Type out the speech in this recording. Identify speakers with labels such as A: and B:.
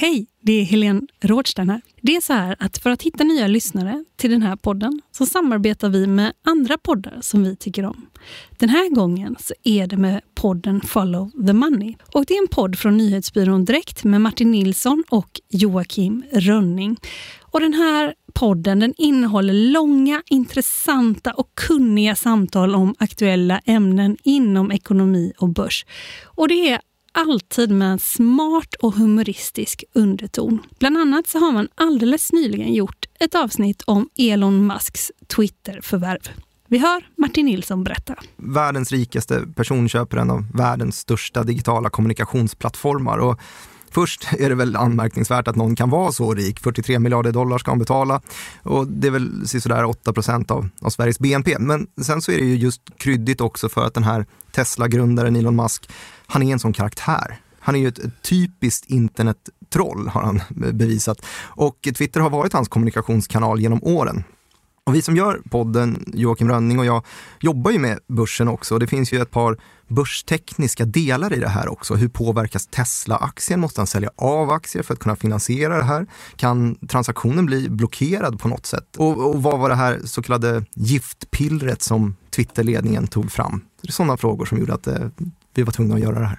A: Hej, det är Helene Rådstein här. Det är så här att för att hitta nya lyssnare till den här podden så samarbetar vi med andra poddar som vi tycker om. Den här gången så är det med podden Follow the Money. Och det är en podd från nyhetsbyrån Direkt med Martin Nilsson och Joakim Rönning. Och den här podden den innehåller långa, intressanta och kunniga samtal om aktuella ämnen inom ekonomi och börs. Och det är alltid med en smart och humoristisk underton. Bland annat så har man alldeles nyligen gjort ett avsnitt om Elon Musks Twitter-förvärv. Vi hör Martin Nilsson berätta.
B: Världens rikaste person köper en av världens största digitala kommunikationsplattformar. Och Först är det väl anmärkningsvärt att någon kan vara så rik. 43 miljarder dollar ska han betala och det är väl sådär 8 procent av, av Sveriges BNP. Men sen så är det ju just kryddigt också för att den här Tesla-grundaren Elon Musk, han är en sån karaktär. Han är ju ett, ett typiskt internettroll har han bevisat och Twitter har varit hans kommunikationskanal genom åren. Och vi som gör podden, Joakim Rönning och jag, jobbar ju med börsen också. Det finns ju ett par börstekniska delar i det här också. Hur påverkas Tesla-aktien? Måste han sälja av aktier för att kunna finansiera det här? Kan transaktionen bli blockerad på något sätt? Och, och vad var det här så kallade giftpillret som Twitterledningen tog fram? Det är sådana frågor som gjorde att eh, vi var tvungna att göra det här.